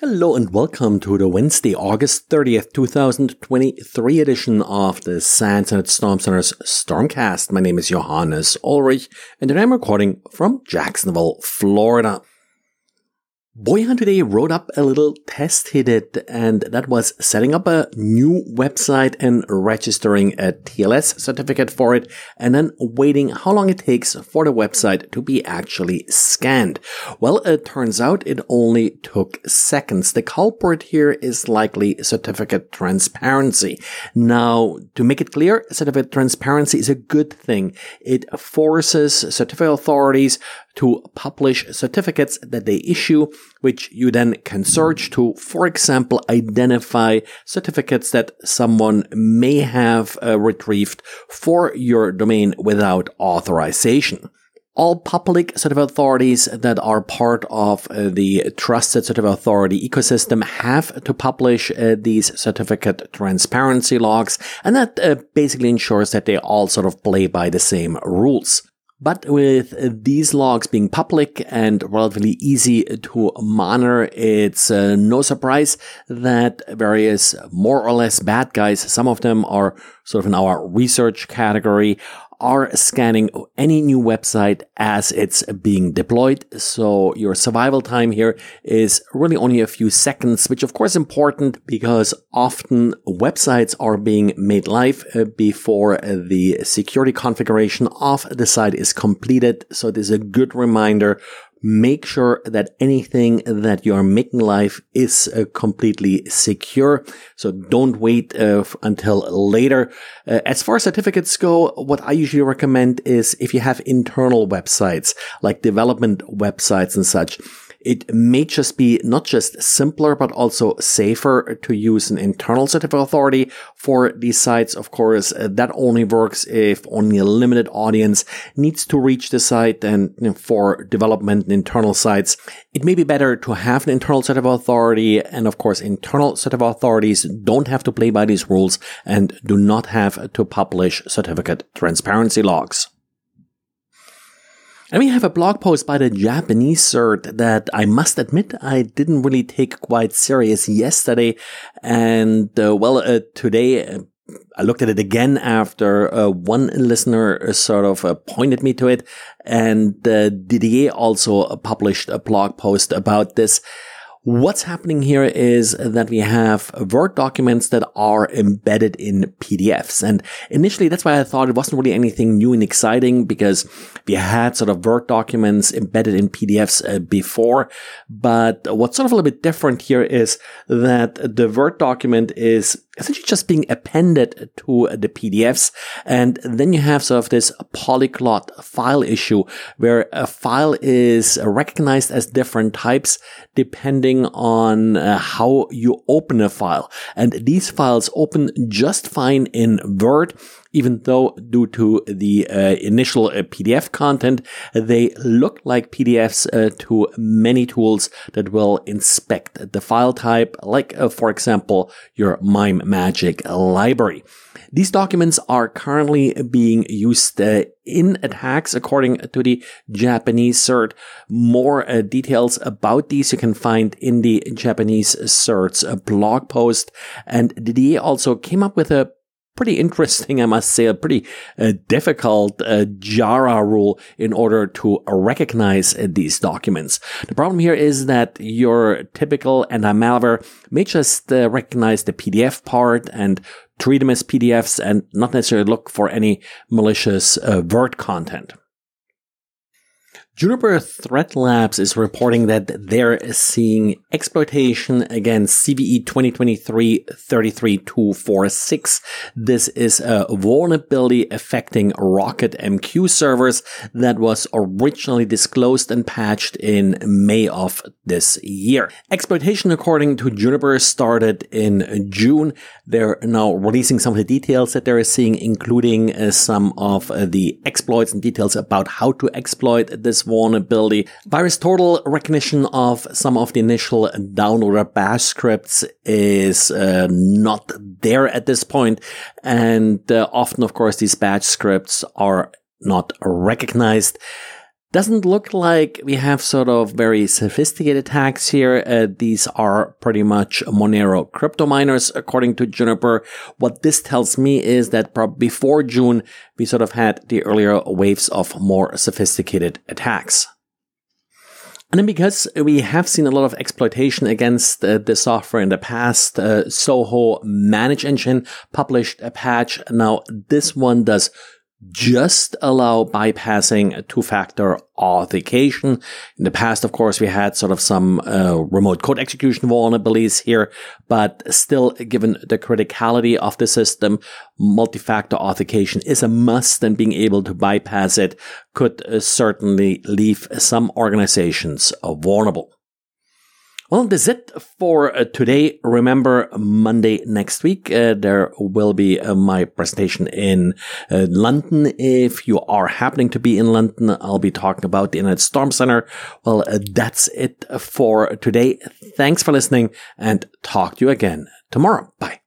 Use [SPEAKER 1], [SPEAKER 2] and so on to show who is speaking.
[SPEAKER 1] Hello and welcome to the Wednesday, August 30th, 2023 edition of the SANS and Storm Center's Stormcast. My name is Johannes Ulrich and today I'm recording from Jacksonville, Florida. Bojan today wrote up a little test he did, and that was setting up a new website and registering a TLS certificate for it, and then waiting how long it takes for the website to be actually scanned. Well, it turns out it only took seconds. The culprit here is likely certificate transparency. Now, to make it clear, certificate transparency is a good thing. It forces certificate authorities to publish certificates that they issue, which you then can search to, for example, identify certificates that someone may have uh, retrieved for your domain without authorization all public certificate authorities that are part of uh, the trusted certificate authority ecosystem have to publish uh, these certificate transparency logs. And that uh, basically ensures that they all sort of play by the same rules. But with these logs being public and relatively easy to monitor, it's uh, no surprise that various more or less bad guys, some of them are sort of in our research category, are scanning any new website as it's being deployed. So your survival time here is really only a few seconds, which of course is important because often websites are being made live uh, before the security configuration of the site is completed. So it is a good reminder make sure that anything that you are making live is uh, completely secure. So don't wait uh, until later. Uh, as far as certificates go, what I usually recommend is if you have internal websites like development websites and such, it may just be not just simpler, but also safer to use an internal certificate authority for these sites. Of course, uh, that only works if only a limited audience needs to reach the site and for development internal sites. It may be better to have an internal certificate authority. And of course, internal certificate authorities don't have to play by these rules and do not have to publish certificate transparency logs. And we have a blog post by the Japanese cert that I must admit I didn't really take quite serious yesterday. And uh, well, uh, today uh, I looked at it again after uh, one listener sort of uh, pointed me to it. And Didier also published a blog post about this. What's happening here is that we have Word documents that are embedded in PDFs. And initially, that's why I thought it wasn't really anything new and exciting because we had sort of Word documents embedded in PDFs uh, before. But what's sort of a little bit different here is that the Word document is essentially just being appended to the PDFs. And then you have sort of this polyglot file issue where a file is recognized as different types depending on uh, how you open a file. And these files open just fine in Word even though due to the uh, initial uh, PDF content, they look like PDFs uh, to many tools that will inspect the file type, like, uh, for example, your MIME Magic library. These documents are currently being used uh, in attacks according to the Japanese cert. More uh, details about these you can find in the Japanese cert's blog post. And Didier also came up with a pretty interesting, I must say, a pretty uh, difficult uh, YARA rule in order to recognize uh, these documents. The problem here is that your typical anti-malware may just uh, recognize the PDF part and treat them as PDFs and not necessarily look for any malicious uh, Word content. Juniper Threat Labs is reporting that they're seeing exploitation against CVE 2023-33246. This is a vulnerability affecting RocketMQ servers that was originally disclosed and patched in May of this year. Exploitation, according to Juniper, started in June. They're now releasing some of the details that they're seeing, including uh, some of uh, the exploits and details about how to exploit this vulnerability. VirusTotal recognition of some of the initial downloader bash scripts is uh, not there at this point. And uh, often, of course, these batch scripts are not recognized. Doesn't look like we have sort of very sophisticated attacks here. Uh, these are pretty much Monero crypto miners, according to Juniper. What this tells me is that before June, we sort of had the earlier waves of more sophisticated attacks. And then because we have seen a lot of exploitation against uh, the software in the past, uh, Zoho ManageEngine published a patch. Now this one does just allow bypassing two-factor authentication. In the past, of course, we had sort of some uh, remote code execution vulnerabilities here, but still, given the criticality of the system, multi-factor authentication is a must and being able to bypass it could uh, certainly leave some organizations vulnerable. Well, that's it for uh, today. Remember, Monday next week, uh, there will be uh, my presentation in uh, London. If you are happening to be in London, I'll be talking about the Internet Storm Center. Well, uh, that's it for today. Thanks for listening and talk to you again tomorrow. Bye.